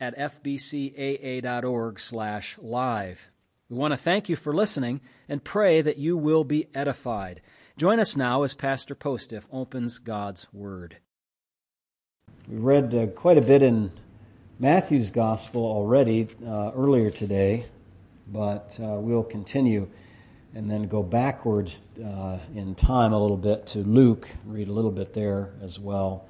at fbcaa.org slash live. We want to thank you for listening and pray that you will be edified. Join us now as Pastor Postiff opens God's Word. We read uh, quite a bit in Matthew's Gospel already uh, earlier today, but uh, we'll continue and then go backwards uh, in time a little bit to Luke, read a little bit there as well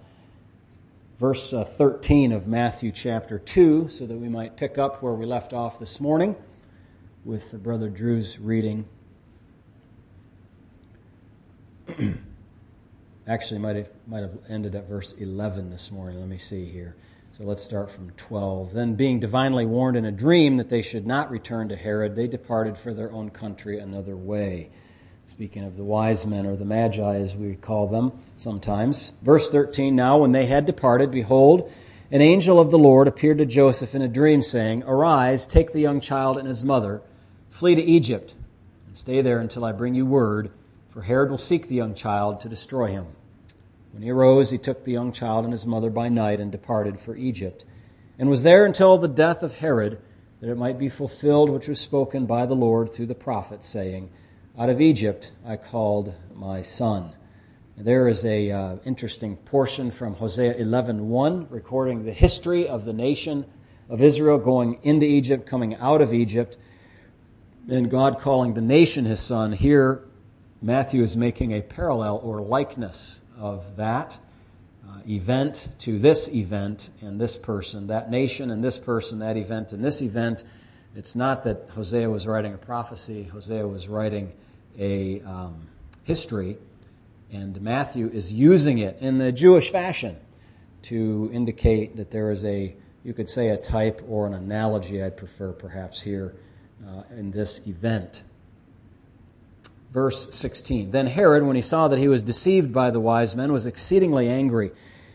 verse uh, 13 of Matthew chapter 2, so that we might pick up where we left off this morning with Brother Drew's reading. Actually, might have, might have ended at verse 11 this morning. Let me see here. So let's start from 12. Then, being divinely warned in a dream that they should not return to Herod, they departed for their own country another way. Speaking of the wise men, or the magi as we call them sometimes. Verse 13 Now, when they had departed, behold, an angel of the Lord appeared to Joseph in a dream, saying, Arise, take the young child and his mother, flee to Egypt, and stay there until I bring you word, for Herod will seek the young child to destroy him. When he arose, he took the young child and his mother by night and departed for Egypt, and was there until the death of Herod, that it might be fulfilled which was spoken by the Lord through the prophet, saying, out of Egypt I called my son. There is a uh, interesting portion from Hosea 11:1 recording the history of the nation of Israel going into Egypt, coming out of Egypt, and God calling the nation his son. Here Matthew is making a parallel or likeness of that uh, event to this event and this person, that nation and this person, that event and this event. It's not that Hosea was writing a prophecy, Hosea was writing a um, history, and Matthew is using it in the Jewish fashion to indicate that there is a, you could say, a type or an analogy, I'd prefer perhaps here uh, in this event. Verse 16 Then Herod, when he saw that he was deceived by the wise men, was exceedingly angry.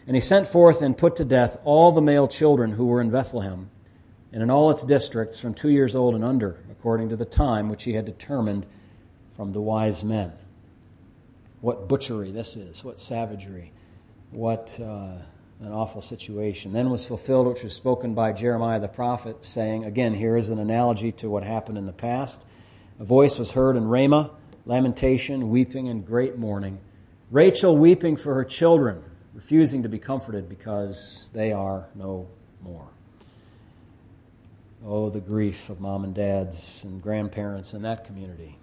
And he sent forth and put to death all the male children who were in Bethlehem and in all its districts from two years old and under, according to the time which he had determined from the wise men. What butchery this is, what savagery, what uh, an awful situation. Then was fulfilled which was spoken by Jeremiah the prophet, saying, Again, here is an analogy to what happened in the past. A voice was heard in Ramah, lamentation, weeping, and great mourning. Rachel weeping for her children, refusing to be comforted because they are no more. Oh, the grief of mom and dads and grandparents in that community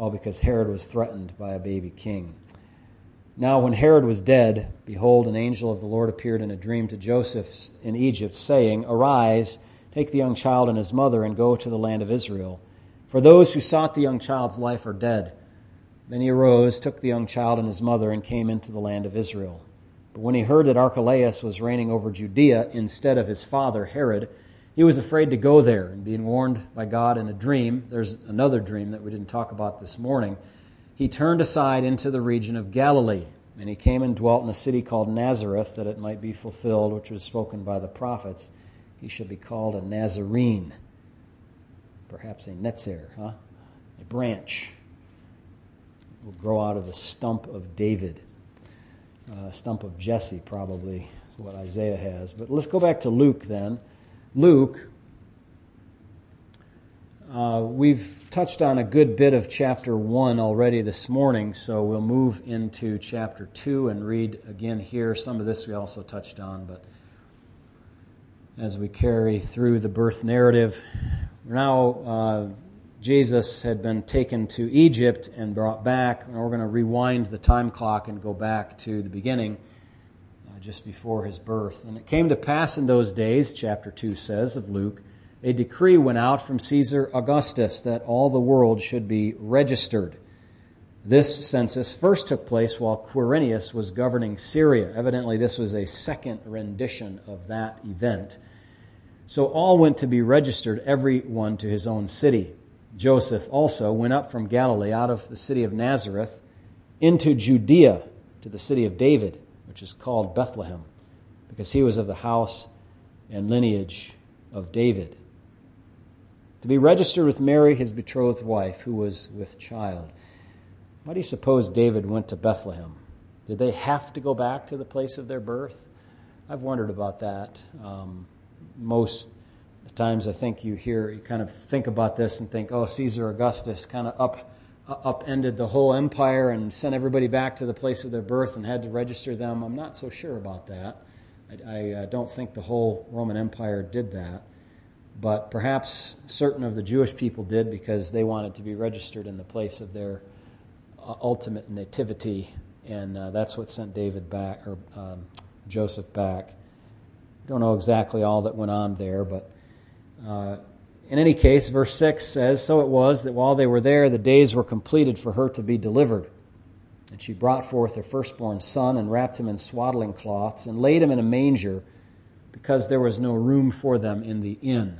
all because Herod was threatened by a baby king. Now, when Herod was dead, behold, an angel of the Lord appeared in a dream to Joseph in Egypt, saying, Arise, take the young child and his mother, and go to the land of Israel. For those who sought the young child's life are dead. Then he arose, took the young child and his mother, and came into the land of Israel. But when he heard that Archelaus was reigning over Judea instead of his father Herod, he was afraid to go there and being warned by God in a dream. There's another dream that we didn't talk about this morning. He turned aside into the region of Galilee, and he came and dwelt in a city called Nazareth, that it might be fulfilled, which was spoken by the prophets. He should be called a Nazarene, perhaps a Netzer, huh? A branch will grow out of the stump of David, uh, stump of Jesse, probably what Isaiah has. But let's go back to Luke then. Luke, uh, we've touched on a good bit of chapter 1 already this morning, so we'll move into chapter 2 and read again here. Some of this we also touched on, but as we carry through the birth narrative, now uh, Jesus had been taken to Egypt and brought back, and we're going to rewind the time clock and go back to the beginning just before his birth. And it came to pass in those days, chapter 2 says of Luke, a decree went out from Caesar Augustus that all the world should be registered. This census first took place while Quirinius was governing Syria. Evidently, this was a second rendition of that event. So all went to be registered, every one to his own city. Joseph also went up from Galilee out of the city of Nazareth into Judea to the city of David, which is called Bethlehem, because he was of the house and lineage of David. To be registered with Mary, his betrothed wife, who was with child. Why do you suppose David went to Bethlehem? Did they have to go back to the place of their birth? I've wondered about that. Um, most times I think you hear, you kind of think about this and think, oh, Caesar Augustus kind of up, upended the whole empire and sent everybody back to the place of their birth and had to register them. I'm not so sure about that. I, I uh, don't think the whole Roman Empire did that. But perhaps certain of the Jewish people did because they wanted to be registered in the place of their uh, ultimate nativity. And uh, that's what sent David back, or um, Joseph back. Don't know exactly all that went on there, but uh, in any case, verse 6 says So it was that while they were there, the days were completed for her to be delivered. And she brought forth her firstborn son and wrapped him in swaddling cloths and laid him in a manger because there was no room for them in the inn.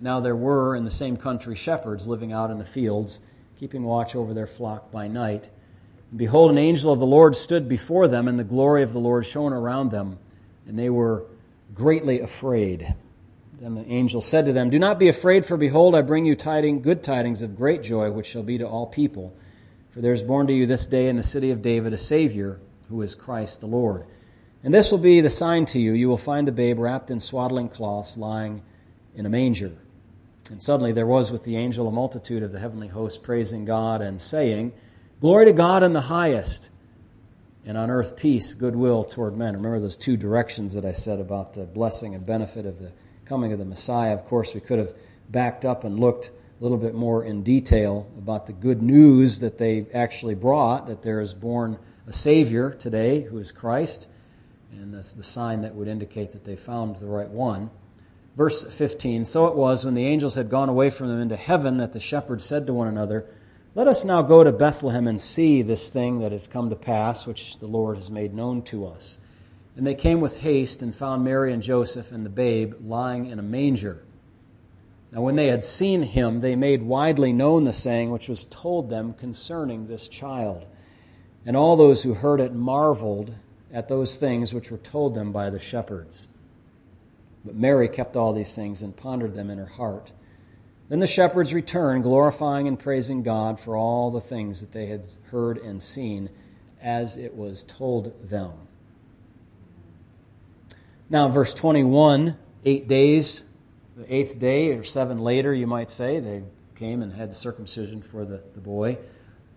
Now there were in the same country shepherds living out in the fields, keeping watch over their flock by night. And behold, an angel of the Lord stood before them, and the glory of the Lord shone around them and they were greatly afraid. Then the angel said to them, Do not be afraid, for behold, I bring you tidings, good tidings of great joy, which shall be to all people. For there is born to you this day in the city of David a Savior, who is Christ the Lord. And this will be the sign to you you will find the babe wrapped in swaddling cloths, lying in a manger. And suddenly there was with the angel a multitude of the heavenly host praising God and saying, Glory to God in the highest and on earth peace, goodwill toward men. Remember those two directions that I said about the blessing and benefit of the coming of the Messiah. Of course, we could have backed up and looked a little bit more in detail about the good news that they actually brought that there is born a Savior today who is Christ. And that's the sign that would indicate that they found the right one. Verse 15 So it was when the angels had gone away from them into heaven that the shepherds said to one another, let us now go to Bethlehem and see this thing that has come to pass, which the Lord has made known to us. And they came with haste and found Mary and Joseph and the babe lying in a manger. Now, when they had seen him, they made widely known the saying which was told them concerning this child. And all those who heard it marveled at those things which were told them by the shepherds. But Mary kept all these things and pondered them in her heart. Then the shepherds returned, glorifying and praising God for all the things that they had heard and seen as it was told them. Now, verse 21, eight days, the eighth day or seven later, you might say, they came and had the circumcision for the, the boy.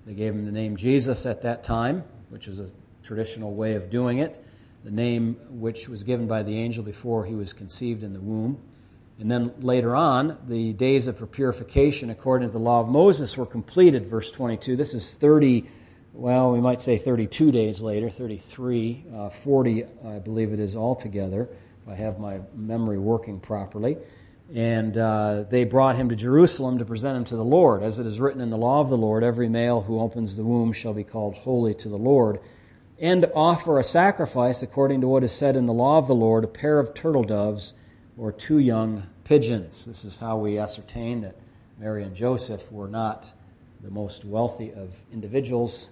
They gave him the name Jesus at that time, which is a traditional way of doing it, the name which was given by the angel before he was conceived in the womb. And then later on, the days of her purification according to the law of Moses were completed, verse 22. This is 30, well, we might say 32 days later, 33, uh, 40, I believe it is altogether, if I have my memory working properly. And uh, they brought him to Jerusalem to present him to the Lord. As it is written in the law of the Lord, every male who opens the womb shall be called holy to the Lord. And offer a sacrifice according to what is said in the law of the Lord, a pair of turtle doves or two young pigeons. This is how we ascertain that Mary and Joseph were not the most wealthy of individuals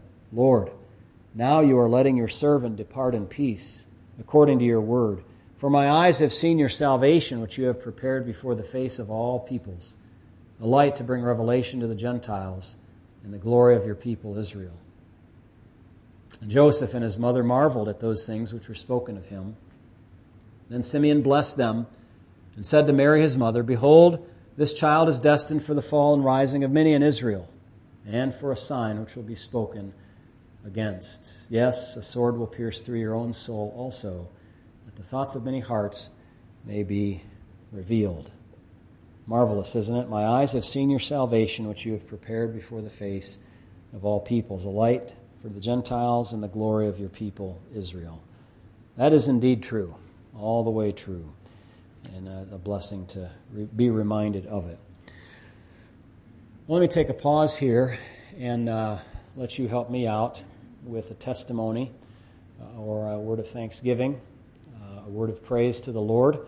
Lord, now you are letting your servant depart in peace, according to your word. For my eyes have seen your salvation, which you have prepared before the face of all peoples, a light to bring revelation to the Gentiles and the glory of your people Israel. And Joseph and his mother marveled at those things which were spoken of him. Then Simeon blessed them and said to Mary his mother, Behold, this child is destined for the fall and rising of many in Israel, and for a sign which will be spoken against. Yes, a sword will pierce through your own soul also, that the thoughts of many hearts may be revealed. Marvelous, isn't it? My eyes have seen your salvation, which you have prepared before the face of all peoples, a light for the Gentiles and the glory of your people, Israel. That is indeed true, all the way true, and a, blessing to be reminded of it. Well, let me take a pause here and uh, let you help me out with a testimony uh, or a word of thanksgiving, uh, a word of praise to the Lord.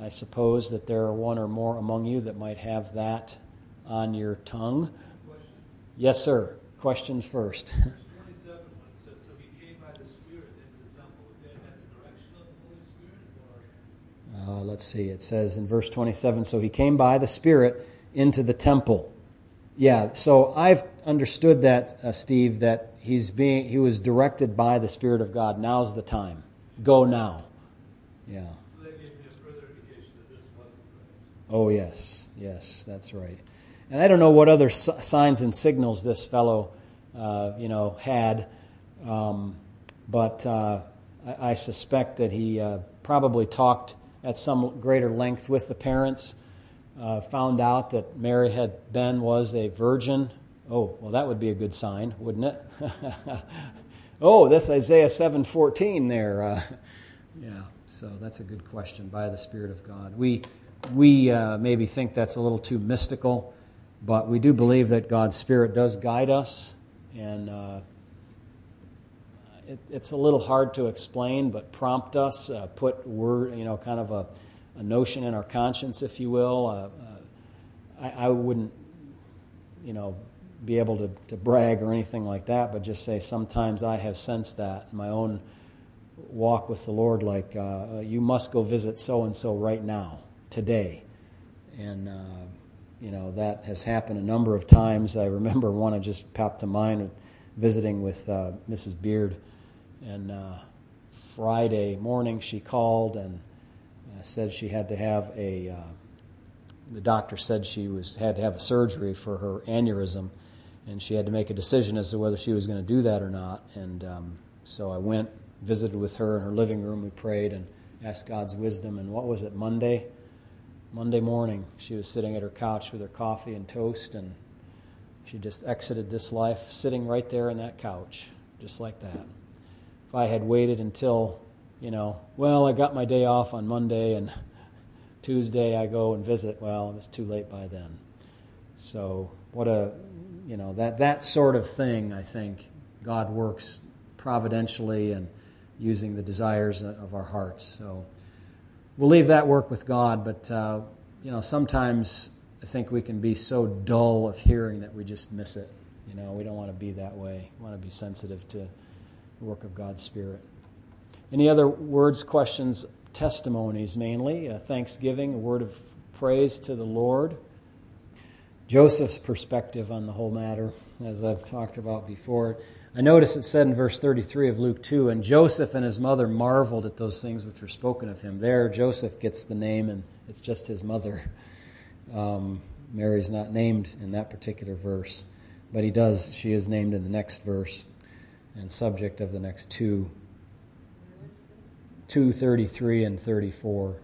I suppose that there are one or more among you that might have that on your tongue. Yes, sir. Questions first. Uh, let's see. It says in verse 27 So he came by the Spirit into the temple. Yeah, so I've understood that, uh, Steve, that he's being he was directed by the Spirit of God. Now's the time. Go now. Yeah. So that gave me a further indication that this was the place. Oh yes, yes, that's right. And I don't know what other signs and signals this fellow, uh, you know, had, um, but uh, I, I, suspect that he uh, probably talked at some greater length with the parents. Uh, found out that Mary had been was a virgin Oh, well, that would be a good sign, wouldn't it? oh, that's Isaiah 7:14 there. Uh, yeah, so that's a good question by the Spirit of God. We, we uh, maybe think that's a little too mystical, but we do believe that God's Spirit does guide us, and uh, it, it's a little hard to explain, but prompt us, uh, put word, you know, kind of a, a, notion in our conscience, if you will. Uh, uh, I, I wouldn't, you know, be able to, to brag or anything like that, but just say sometimes I have sensed that in my own walk with the Lord, like uh, you must go visit so and so right now, today. And, uh, you know, that has happened a number of times. I remember one I just popped to mind visiting with uh, Mrs. Beard. And uh, Friday morning she called and uh, said she had to have a, uh, the doctor said she was had to have a surgery for her aneurysm and she had to make a decision as to whether she was going to do that or not. And um, so I went, visited with her in her living room. We prayed and asked God's wisdom. And what was it, Monday? Monday morning, she was sitting at her couch with her coffee and toast, and she just exited this life sitting right there in that couch, just like that. If I had waited until, you know, well, I got my day off on Monday and Tuesday I go and visit, well, it was too late by then. So, what a you know that that sort of thing. I think God works providentially and using the desires of our hearts. So we'll leave that work with God. But uh, you know, sometimes I think we can be so dull of hearing that we just miss it. You know, we don't want to be that way. We want to be sensitive to the work of God's Spirit. Any other words, questions, testimonies mainly? A thanksgiving, a word of praise to the Lord. Joseph's perspective on the whole matter, as I've talked about before. I notice it said in verse 33 of Luke 2, and Joseph and his mother marveled at those things which were spoken of him. There, Joseph gets the name, and it's just his mother. Um, Mary's not named in that particular verse, but he does. She is named in the next verse and subject of the next two. 233 and 34.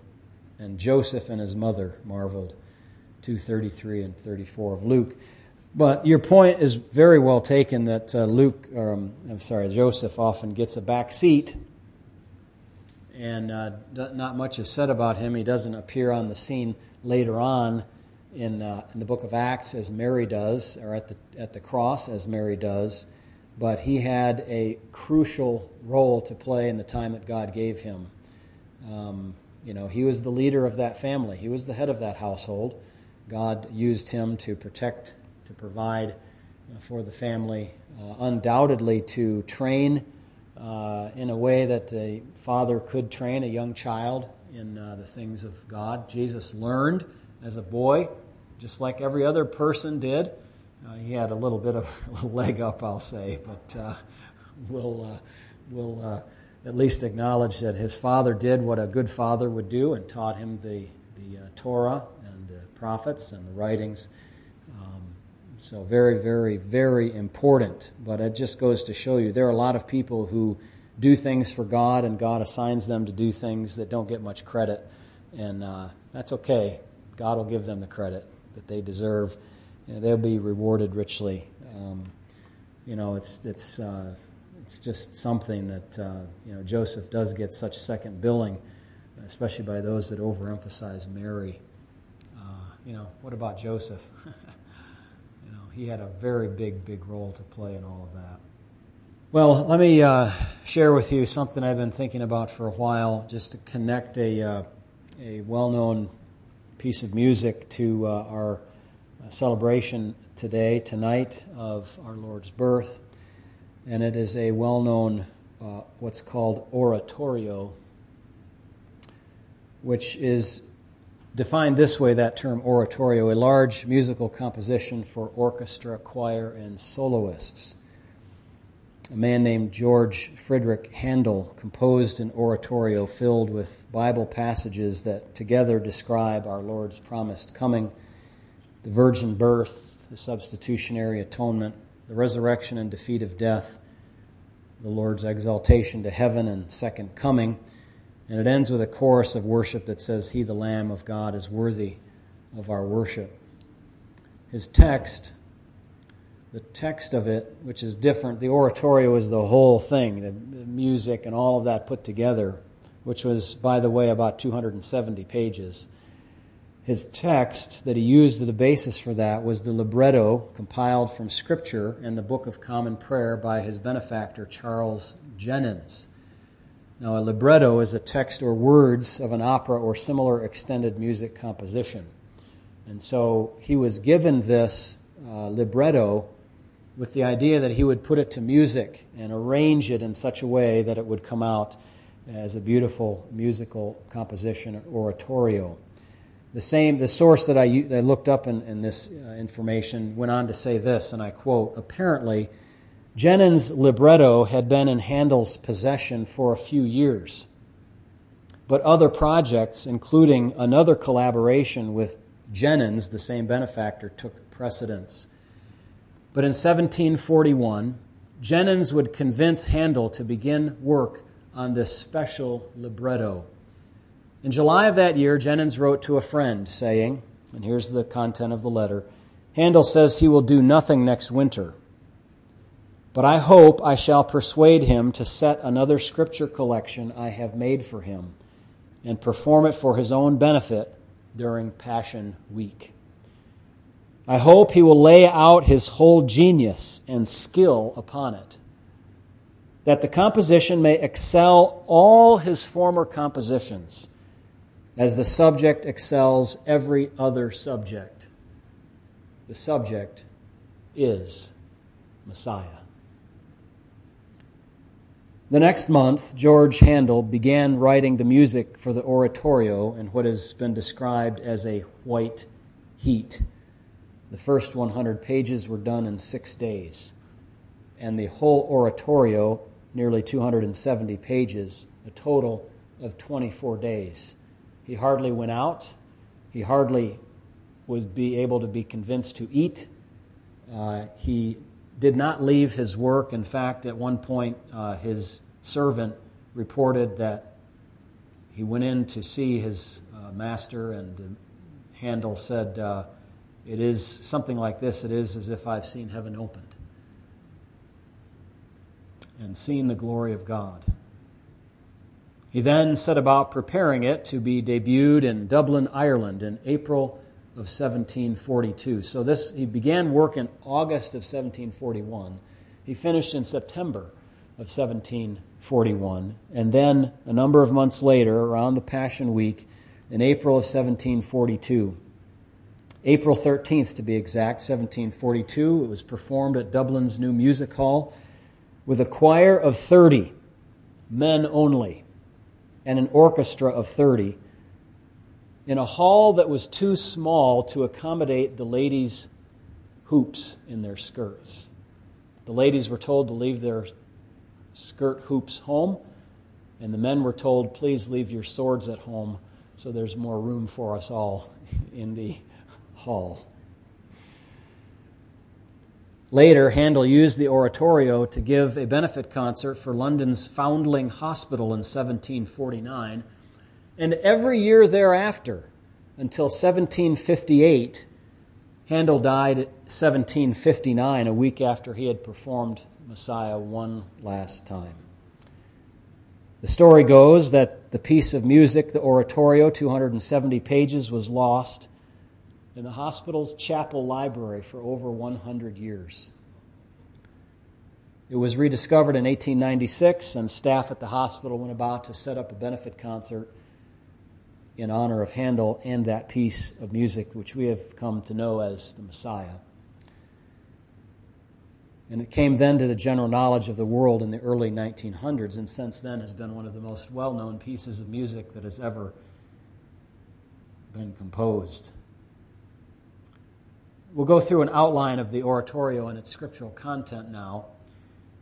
And Joseph and his mother marveled 233 and 34 of Luke. But your point is very well taken that uh, Luke, um, I'm sorry, Joseph often gets a back seat, and uh, not much is said about him. He doesn't appear on the scene later on in, uh, in the book of Acts as Mary does, or at the, at the cross as Mary does, but he had a crucial role to play in the time that God gave him. Um, you know, he was the leader of that family, he was the head of that household. God used him to protect, to provide uh, for the family, uh, undoubtedly to train uh, in a way that the father could train a young child in uh, the things of God. Jesus learned as a boy, just like every other person did. Uh, he had a little bit of a leg up, I'll say, but uh, we'll, we'll at least acknowledge that his father did what a good father would do and taught him the, the Torah prophets and the writings. Um, so, very, very, very important. But it just goes to show you there are a lot of people who do things for God, and God assigns them to do things that don't get much credit. and uh, that's okay. God will give them the credit that they deserve. You know, they'll be rewarded richly. Um, you know, it's it's uh, it's just something that uh, you know Joseph does get such second billing, especially by those that overemphasize Mary. You know, what about Joseph? you know, he had a very big, big role to play in all of that. Well, let me uh, share with you something I've been thinking about for a while, just to connect a, uh, a well known piece of music to uh, our celebration today, tonight, of our Lord's birth. And it is a well known, uh, what's called oratorio, which is defined this way that term oratorio, a large musical composition for orchestra, choir, and soloists a man named George Friedrich Handel composed an oratorio filled with Bible passages that together describe our Lord's promised coming, the virgin birth, the substitutionary atonement, the resurrection and defeat of death, the Lord's exaltation to heaven and second coming. And it ends with a chorus of worship that says, He, the Lamb of God, is worthy of our worship. His text the text of it, which is different. The oratorio is the whole thing, the, the, music and all of that put together, which was, by the way, about 270 pages. His text that he used as a basis for that was the libretto compiled from Scripture and the Book of Common Prayer by his benefactor, Charles Jennens. Now, a libretto is a text or words of an opera or similar extended music composition. And so he was given this uh, libretto with the idea that he would put it to music and arrange it in such a way that it would come out as a beautiful musical composition oratorio. The same, the source that I, I looked up in, in this uh, information went on to say this, and I quote, apparently, Jennens' libretto had been in Handel's possession for a few years, but other projects, including another collaboration with Jennens, the same benefactor, took precedence. But in 1741, Jennens would convince Handel to begin work on this special libretto. In July of that year, Jennens wrote to a friend saying, and here's the content of the letter Handel says he will do nothing next winter. But I hope I shall persuade him to set another scripture collection I have made for him and perform it for his own benefit during Passion Week. I hope he will lay out his whole genius and skill upon it, that the composition may excel all his former compositions, as the subject excels every other subject. The subject is Messiah. The next month, George Handel began writing the music for the oratorio in what has been described as a white heat. The first 100 pages were done in six days, and the whole oratorio, nearly 270 pages, a total of 24 days. He hardly went out. He hardly was be able to be convinced to eat. Uh, he did not leave his work. In fact, at one point, uh, his servant reported that he went in to see his uh, master, and Handel said, uh, it is something like this it is as if I've seen heaven opened and seen the glory of God. He then set about preparing it to be debuted in Dublin, Ireland in April of 1742. So this he began work in August of 1741. He finished in September of 1741. And then a number of months later, around the Passion Week, in April of 1742, April 13th, to be exact, 1742. It was performed at Dublin's new music hall with a choir of 30, men only, and an orchestra of 30, in a hall that was too small to accommodate the ladies' hoops in their skirts. The ladies were told to leave their skirt hoops home, and the men were told, please leave your swords at home so there's more room for us all in the Hall. Later, Handel used the oratorio to give a benefit concert for London's Foundling Hospital in 1749. And every year thereafter, until 1758, Handel died at 1759, a week after he had performed Messiah one last time. The story goes that the piece of music, the oratorio, 270 pages, was lost in the hospital's chapel library for over 100 years. It was rediscovered in 1896, and staff at the hospital went about to set up a benefit concert in honor of Handel and that piece of music, which we have come to know as the Messiah. And it came then to the general knowledge of the world in the early 1900s, and since then has been one of the most well known pieces of music that has ever been composed. We'll go through an outline of the oratorio and its scriptural content now.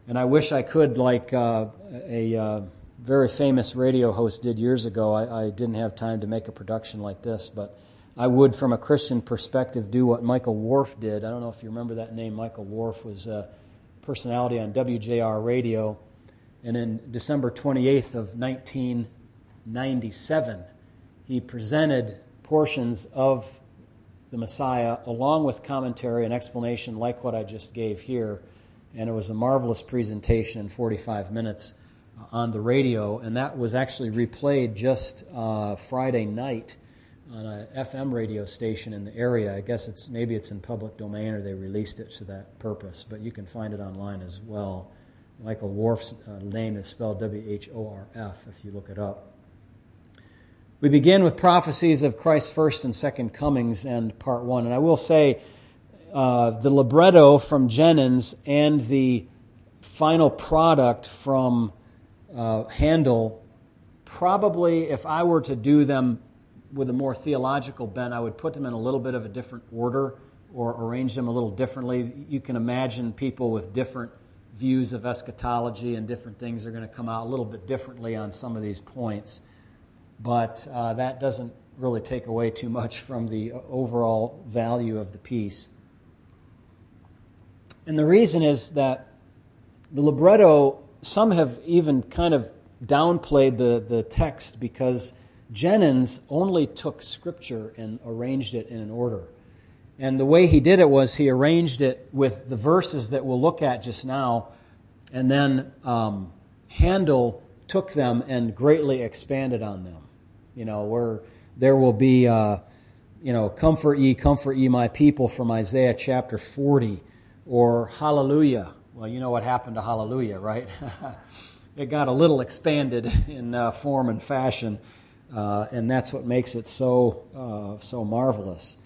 And I wish I could, like uh, a uh, very famous radio host did years ago. I, I, didn't have time to make a production like this, but I would, from a Christian perspective, do what Michael Whorf did. I don't know if you remember that name. Michael Whorf was a personality on WJR radio. And in December 28th of 1997, he presented portions of the Messiah along with commentary and explanation like what I just gave here and it was a marvelous presentation in 45 minutes on the radio, and that was actually replayed just uh, Friday night on a FM radio station in the area. I guess it's maybe it's in public domain or they released it to that purpose, but you can find it online as well. Michael Whorf's uh, name is spelled W H O R F if you look it up. We begin with prophecies of Christ's first and second comings and part one. And I will say, uh, the libretto from Jennens and the final product from uh, Handel, probably if I were to do them with a more theological bent, I would put them in a little bit of a different order or arrange them a little differently. You can imagine people with different views of eschatology and different things are going to come out a little bit differently on some of these points. But uh, that doesn't really take away too much from the overall value of the piece. And the reason is that the libretto, some have even kind of downplayed the, the text because Jennens only took scripture and arranged it in an order. And the way he did it was he arranged it with the verses that we'll look at just now, and then um, Handel took them and greatly expanded on them. You know, where there will be, uh, you know, comfort ye, comfort ye my people from Isaiah chapter 40 or hallelujah. Well, you know what happened to hallelujah, right? it got a little expanded in uh, form and fashion, uh, and that's what makes it so uh, so marvelous.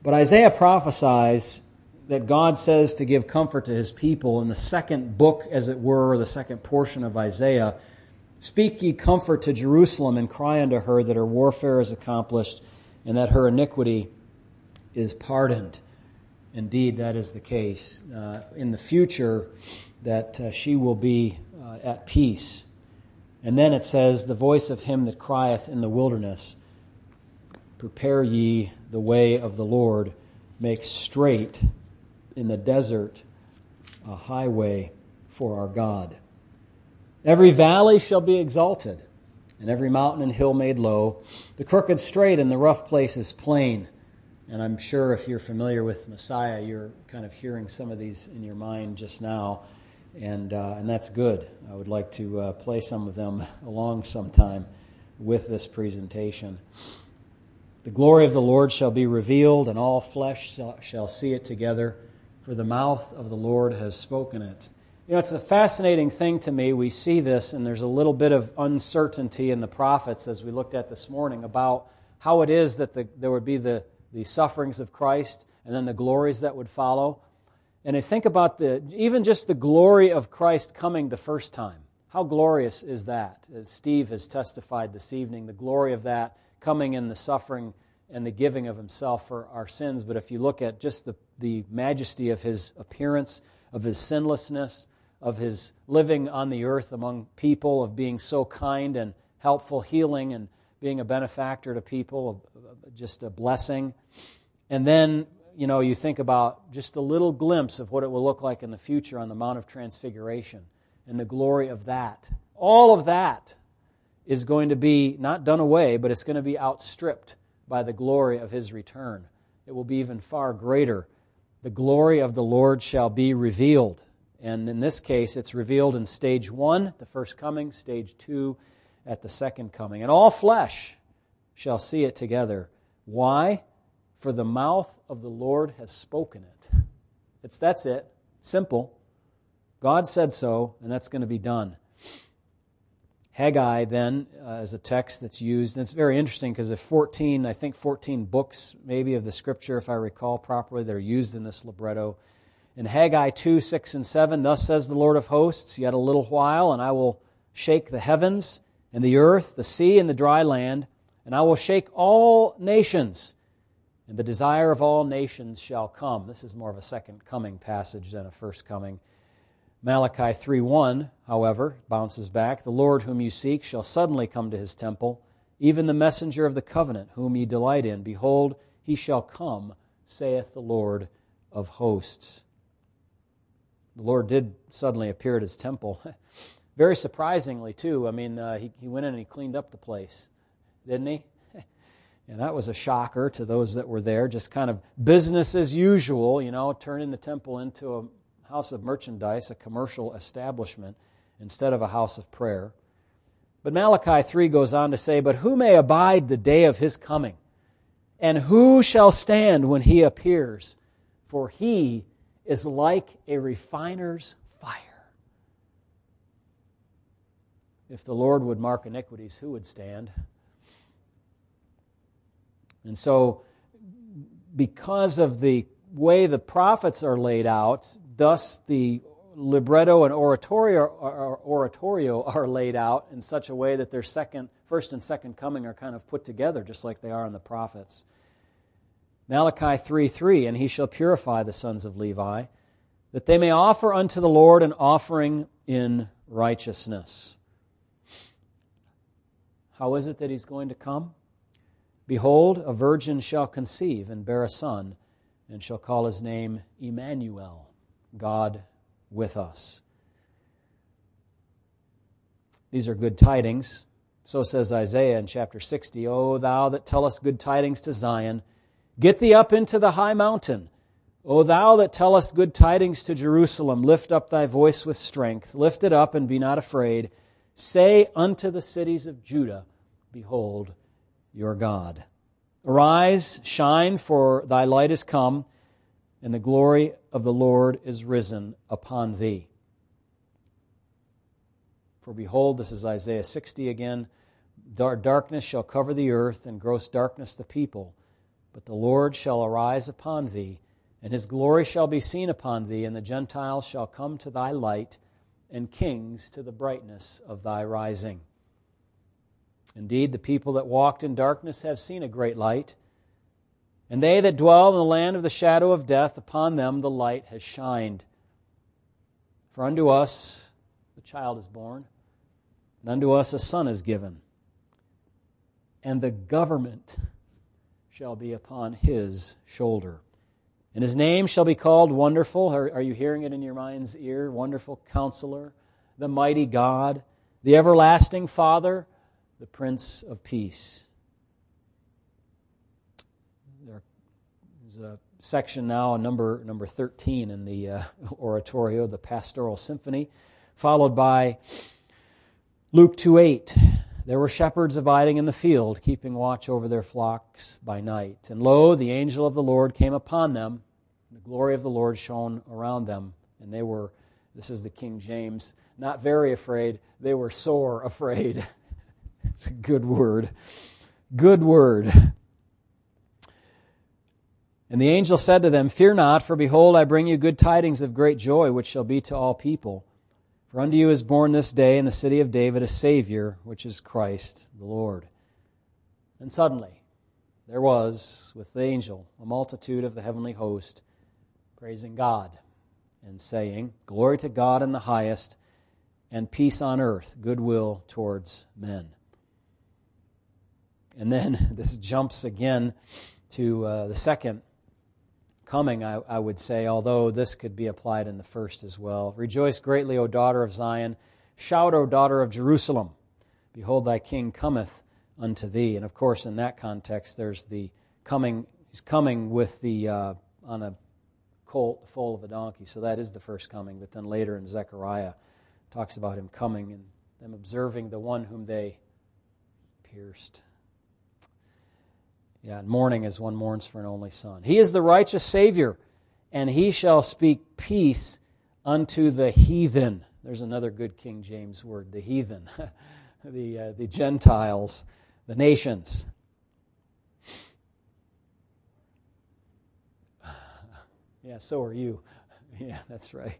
But Isaiah prophesies that God says to give comfort to his people in the second book, as it were, the second portion of Isaiah. Speak ye comfort to Jerusalem and cry unto her that her warfare is accomplished and that her iniquity is pardoned indeed that is the case. Uh, in the future, that uh, she will be uh, at peace. And then it says, The voice of him that crieth in the wilderness, Prepare ye the way of the Lord, make straight in the desert a highway for our God. Every valley shall be exalted, and every mountain and hill made low, the crooked straight and the rough places plain and I'm sure if you're familiar with Messiah, you're kind of hearing some of these in your mind just now, and, uh, and that's good. I would like to uh, play some of them along sometime with this presentation. The glory of the Lord shall be revealed, and all flesh shall, see it together, for the mouth of the Lord has spoken it. You know, it's a fascinating thing to me. We see this, and there's a little bit of uncertainty in the prophets, as we looked at this morning, about how it is that the, there would be the the sufferings of Christ and then the glories that would follow. And I think about the even just the glory of Christ coming the first time. How glorious is that? As Steve has testified this evening, the glory of that coming in the suffering and the giving of himself for our sins. But if you look at just the, the majesty of his appearance, of his sinlessness, of his living on the earth among people, of being so kind and helpful, healing and being a benefactor to people, just a blessing. And then, you know, you think about just a little glimpse of what it will look like in the future on the Mount of Transfiguration and the glory of that. All of that is going to be not done away, but it's going to be outstripped by the glory of his return. It will be even far greater. The glory of the Lord shall be revealed. And in this case, it's revealed in stage one, the first coming, stage two, at the second coming. And all flesh shall see it together. Why? For the mouth of the Lord has spoken it. It's that's it. Simple. God said so, and that's going to be done. Haggai, then, uh, is a text that's used. And it's very interesting because of 14, I think 14 books, maybe, of the scripture, if I recall properly, that are used in this libretto. In Haggai 2, 6, and 7, thus says the Lord of hosts, Yet a little while, and I will shake the heavens and the earth, the sea, and the dry land, and I will shake all nations, and the desire of all nations shall come. This is more of a second coming passage than a first coming. Malachi 3:1, however, bounces back, "The Lord whom you seek shall suddenly come to his temple, even the messenger of the covenant whom ye delight in. Behold, he shall come, saith the Lord of hosts." The Lord did suddenly appear at his temple. Very surprisingly, too. I mean, uh, he, he went in and he cleaned up the place, didn't he? And that was a shocker to those that were there. Just kind of business as usual, you know, turning the temple into a house of merchandise, a commercial establishment, instead of a house of prayer. But Malachi 3 goes on to say, But who may abide the day of his coming? And who shall stand when he appears? For he is like a refiner's fire. If the Lord would mark iniquities, who would stand? And so, because of the way the prophets are laid out, Thus, the libretto and oratorio, oratorio are laid out in such a way that their second, first and second coming are kind of put together, just like they are in the prophets. Malachi 3 3, and he shall purify the sons of Levi, that they may offer unto the Lord an offering in righteousness. How is it that he's going to come? Behold, a virgin shall conceive and bear a son, and shall call his name Emmanuel God with us. These are good tidings. So says Isaiah in chapter 60 O thou that tellest good tidings to Zion, get thee up into the high mountain. O thou that tellest good tidings to Jerusalem, lift up thy voice with strength. Lift it up and be not afraid. Say unto the cities of Judah, Behold your God. Arise, shine, for thy light is come and the glory of the Lord is risen upon thee. For behold, this is Isaiah 60 again darkness shall cover the earth, and gross darkness the people. But the Lord shall arise upon thee, and his glory shall be seen upon thee, and the Gentiles shall come to thy light, and kings to the brightness of thy rising. Indeed, the people that walked in darkness have seen a great light. And they that dwell in the land of the shadow of death, upon them the light has shined. For unto us the child is born, and unto us a son is given, and the government shall be upon his shoulder. And his name shall be called Wonderful. Are, are, you hearing it in your mind's ear? Wonderful Counselor, the Mighty God, the Everlasting Father, the Prince of Peace. There's a section now, number number 13 in the uh, oratorio, the Pastoral Symphony, followed by Luke 2:8. There were shepherds abiding in the field, keeping watch over their flocks by night. And lo, the angel of the Lord came upon them. And the glory of the Lord shone around them, and they were, this is the King James, not very afraid, they were sore afraid. it's a good word. Good word. And the angel said to them, Fear not, for behold, I bring you good tidings of great joy, which shall be to all people. For unto you is born this day in the city of David a Savior, which is Christ the Lord. And suddenly there was with the angel a multitude of the heavenly host praising God and saying, Glory to God in the highest, and peace on earth, goodwill towards men. And then this jumps again to uh, the second coming, I, I, would say, although this could be applied in the first as well. Rejoice greatly, O daughter of Zion. Shout, O daughter of Jerusalem. Behold, thy king cometh unto thee. And of course, in that context, there's the coming, he's coming with the, uh, on a colt, foal of a donkey. So that is the first coming. But then later in Zechariah, talks about him coming and them observing the one whom they pierced. Yeah, and mourning as one mourns for an only son. He is the righteous Savior, and he shall speak peace unto the heathen. There's another good King James word, the heathen, the, uh, the Gentiles, the nations. Yeah, so are you. Yeah, that's right.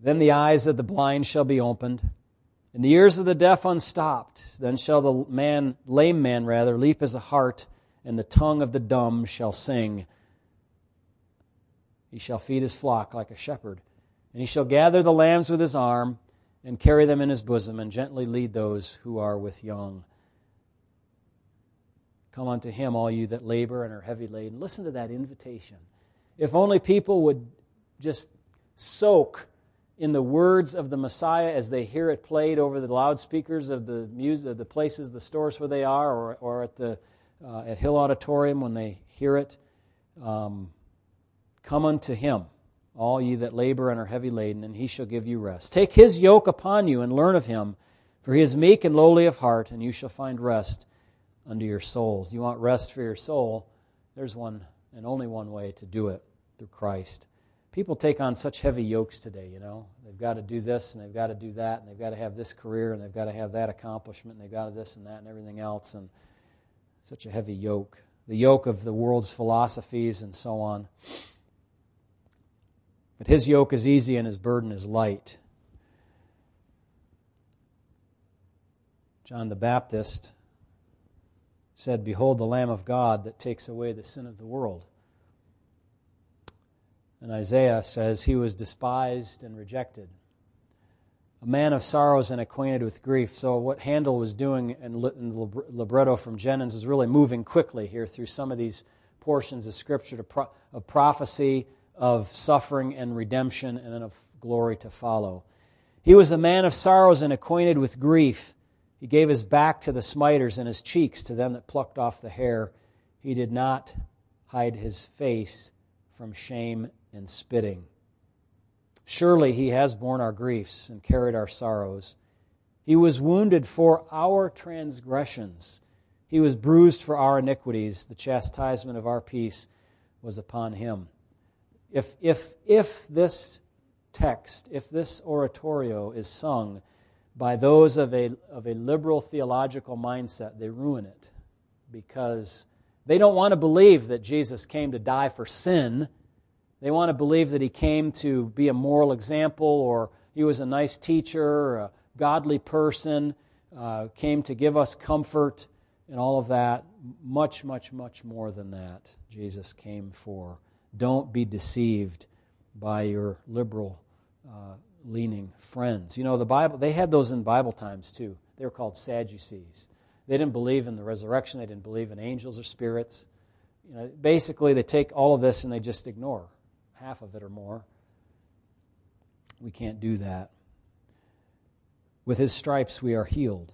Then the eyes of the blind shall be opened, and the ears of the deaf unstopped. Then shall the man, lame man rather, leap as a hart, and the tongue of the dumb shall sing. He shall feed his flock like a shepherd, and he shall gather the lambs with his arm, and carry them in his bosom, and gently lead those who are with young. Come unto him, all you that labor and are heavy laden. Listen to that invitation. If only people would just soak in the words of the Messiah as they hear it played over the loudspeakers of the music, the places, the stores where they are, or, or at the uh, at Hill Auditorium when they hear it. Um, Come unto him, all ye that labor and are heavy laden, and he shall give you rest. Take his yoke upon you and learn of him, for he is meek and lowly of heart, and you shall find rest unto your souls. You want rest for your soul? There's one and only one way to do it through Christ people take on such heavy yokes today, you know. They've got to do this and they've got to do that and they've got to have this career and they've got to have that accomplishment and they've got to this and that and everything else and such a heavy yoke. The yoke of the world's philosophies and so on. But his yoke is easy and his burden is light. John the Baptist said, Behold the Lamb of God that takes away the sin of the world. And Isaiah says, He was despised and rejected. A man of sorrows and acquainted with grief. So, what Handel was doing in the libretto from Jennens is really moving quickly here through some of these portions of Scripture of prophecy, of suffering and redemption, and then of glory to follow. He was a man of sorrows and acquainted with grief. He gave his back to the smiters and his cheeks to them that plucked off the hair. He did not hide his face from shame and spitting. Surely he has borne our griefs and carried our sorrows. He was wounded for our transgressions. He was bruised for our iniquities. The chastisement of our peace was upon him. If, if, if this text, if this oratorio is sung by those of a, of a liberal theological mindset, they ruin it because they don't want to believe that Jesus came to die for sin they want to believe that he came to be a moral example or he was a nice teacher, a godly person, uh, came to give us comfort and all of that. Much, much, much more than that, Jesus came for. Don't be deceived by your liberal uh, leaning friends. You know, the Bible, they had those in Bible times too. They were called Sadducees. They didn't believe in the resurrection, they didn't believe in angels or spirits. You know, basically, they take all of this and they just ignore half of it or more. We can't do that. With his stripes we are healed.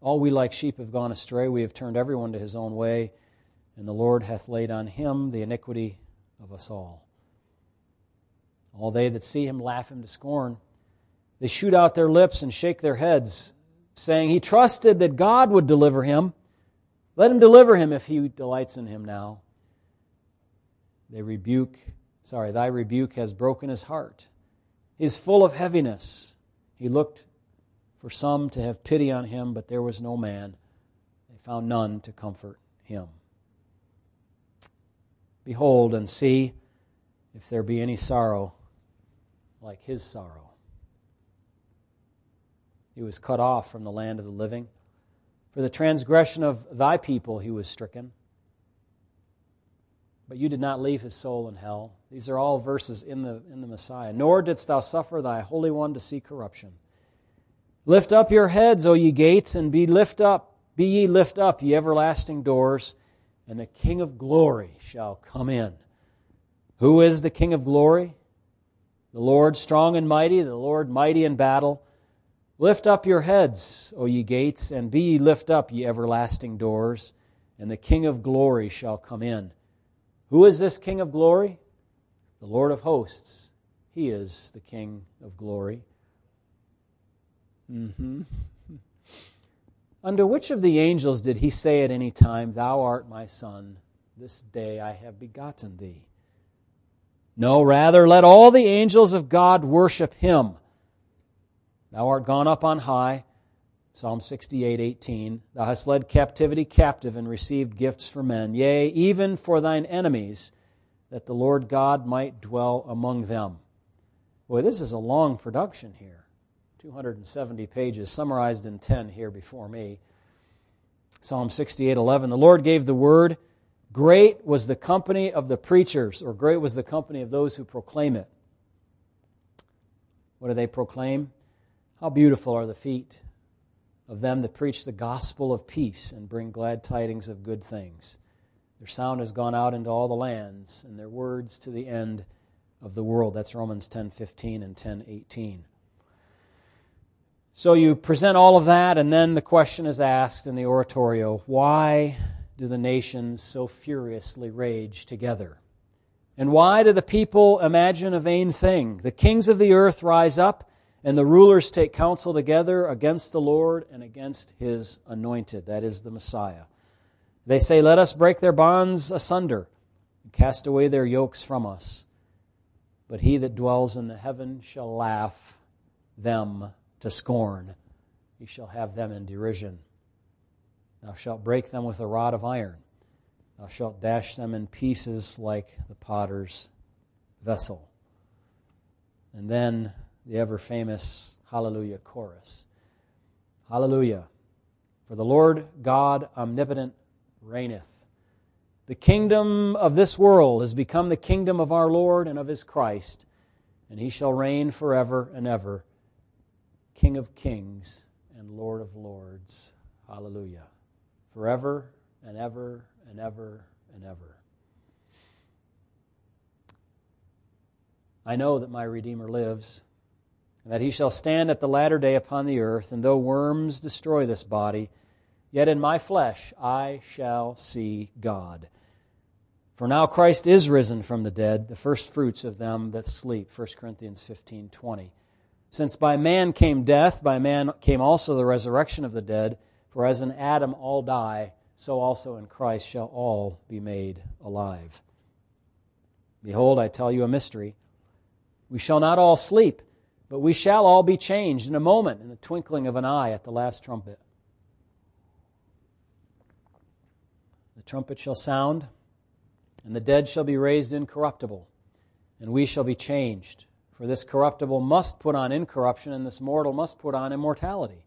All we like sheep have gone astray. We have turned everyone to his own way, and the Lord hath laid on him the iniquity of us all. All they that see him laugh him to scorn. They shoot out their lips and shake their heads, saying, He trusted that God would deliver him. Let him deliver him if he delights in him now. They rebuke Sorry, thy rebuke has broken his heart. He is full of heaviness. He looked for some to have pity on him, but there was no man. They found none to comfort him. Behold and see if there be any sorrow like his sorrow. He was cut off from the land of the living. For the transgression of thy people he was stricken but you did not leave his soul in hell. These are all verses in the, in the Messiah. Nor didst thou suffer thy Holy One to see corruption. Lift up your heads, O ye gates, and be lift up, be ye lift up, ye everlasting doors, and the King of glory shall come in. Who is the King of glory? The Lord strong and mighty, the Lord mighty in battle. Lift up your heads, O ye gates, and be ye lift up, ye everlasting doors, and the King of glory shall come in. Who is this King of glory? The Lord of hosts. He is the King of glory. Mm-hmm. Unto which of the angels did he say at any time, Thou art my son, this day I have begotten thee? No, rather, let all the angels of God worship him. Thou art gone up on high. Psalm 68, 18. Thou hast led captivity captive and received gifts for men, yea, even for thine enemies, that the Lord God might dwell among them. Boy, this is a long production here. 270 pages, summarized in 10 here before me. Psalm 68, 11. The Lord gave the word Great was the company of the preachers, or great was the company of those who proclaim it. What do they proclaim? How beautiful are the feet of them that preach the gospel of peace and bring glad tidings of good things. Their sound has gone out into all the lands, and their words to the end of the world. That's Romans 10:15 and 10:18. So you present all of that, and then the question is asked in the oratorio why do the nations so furiously rage together? And why do the people imagine a vain thing? The kings of the earth rise up, and the rulers take counsel together against the Lord and against his anointed, that is the Messiah. They say, Let us break their bonds asunder and cast away their yokes from us. But he that dwells in the heaven shall laugh them to scorn. He shall have them in derision. Thou shalt break them with a rod of iron. Thou shalt dash them in pieces like the potter's vessel. And then the ever famous Hallelujah chorus. Hallelujah. For the Lord God omnipotent reigneth. The kingdom of this world has become the kingdom of our Lord and of his Christ, and he shall reign forever and ever, King of kings and Lord of lords. Hallelujah forever and ever and ever and ever. I know that my Redeemer lives, and that he shall stand at the latter day upon the earth, and though worms destroy this body, yet in my flesh I shall see God. For now Christ is risen from the dead, the first fruits of them that sleep. 1 Corinthians 15 20. Since by man came death, by man came also the resurrection of the dead. For as in Adam all die, so also in Christ shall all be made alive. Behold, I tell you a mystery. We shall not all sleep, but we shall all be changed in a moment, in the twinkling of an eye at the last trumpet. The trumpet shall sound, and the dead shall be raised incorruptible, and we shall be changed. For this corruptible must put on incorruption, and this mortal must put on immortality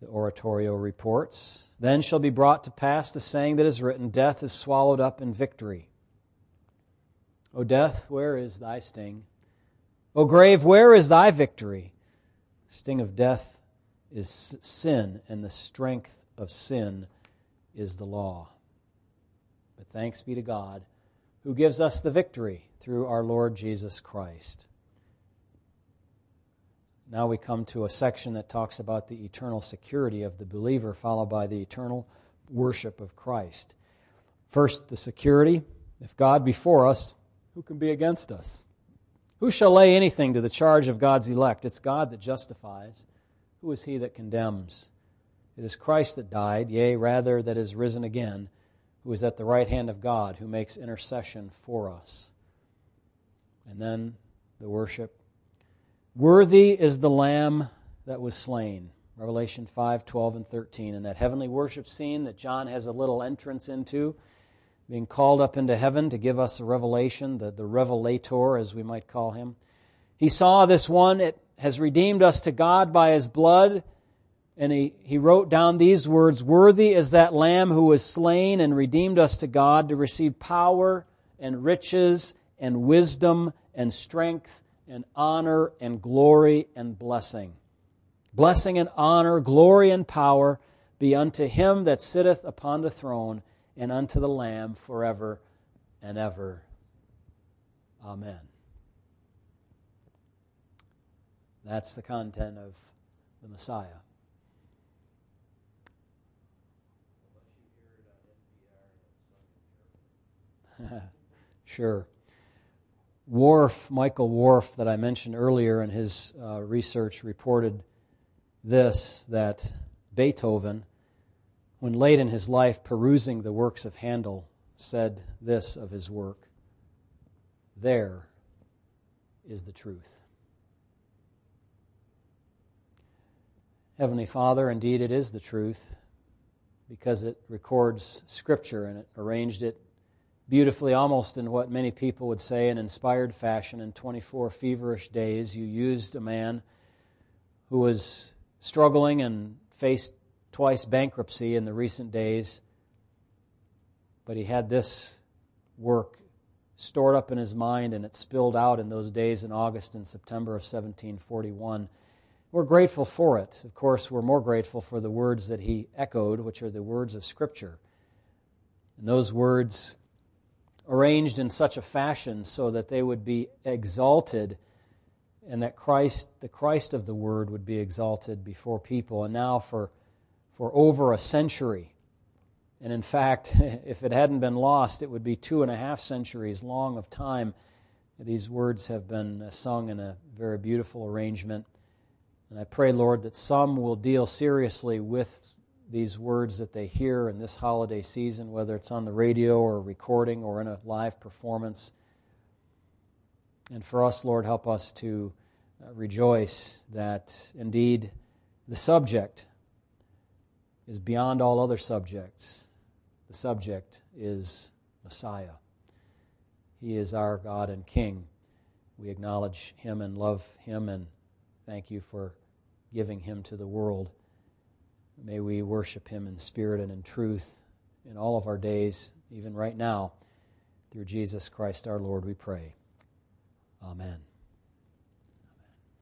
the oratorio reports. Then shall be brought to pass the saying that is written Death is swallowed up in victory. O death, where is thy sting? O grave, where is thy victory? The sting of death is sin, and the strength of sin is the law. But thanks be to God who gives us the victory through our Lord Jesus Christ. Now we come to a section that talks about the eternal security of the believer, followed by the eternal worship of Christ. First, the security. If God be for us, who can be against us? Who shall lay anything to the charge of God's elect? It's God that justifies. Who is he that condemns? It is Christ that died, yea, rather, that is risen again, who is at the right hand of God, who makes intercession for us. And then the worship Worthy is the Lamb that was slain. Revelation 5, 12, and 13. And that heavenly worship scene that John has a little entrance into, being called up into heaven to give us a revelation, the, the revelator, as we might call him. He saw this one, it has redeemed us to God by his blood. And he, he wrote down these words Worthy is that Lamb who was slain and redeemed us to God to receive power and riches and wisdom and strength and honor and glory and blessing. Blessing and honor, glory and power be unto him that sitteth upon the throne and unto the Lamb forever and ever. Amen. That's the content of the Messiah. sure. Whorf, Michael Whorf, that I mentioned earlier in his uh, research, reported this that Beethoven, when late in his life perusing the works of Handel, said this of his work There is the truth. Heavenly Father, indeed it is the truth because it records Scripture and it arranged it beautifully, almost in what many people would say an inspired fashion. In 24 feverish days, you used a man who was struggling and faced twice bankruptcy in the recent days, but he had this work stored up in his mind and it spilled out in those days in August and September of 1741. We're grateful for it. Of course, we're more grateful for the words that he echoed, which are the words of Scripture. And those words arranged in such a fashion so that they would be exalted and that Christ, the Christ of the Word, would be exalted before people. And now, for, for over a century, and in fact, if it hadn't been lost, it would be two and a half centuries long of time. These words have been sung in a very beautiful arrangement. And I pray, Lord, that some will deal seriously with these words that they hear in this holiday season, whether it's on the radio or recording or in a live performance. And for us, Lord, help us to uh, rejoice that indeed the subject is beyond all other subjects. The subject is Messiah. He is our God and King. We acknowledge Him and love Him and thank you for giving Him to the world. May we worship him in spirit and in truth in all of our days, even right now. Through Jesus Christ our Lord, we pray. Amen.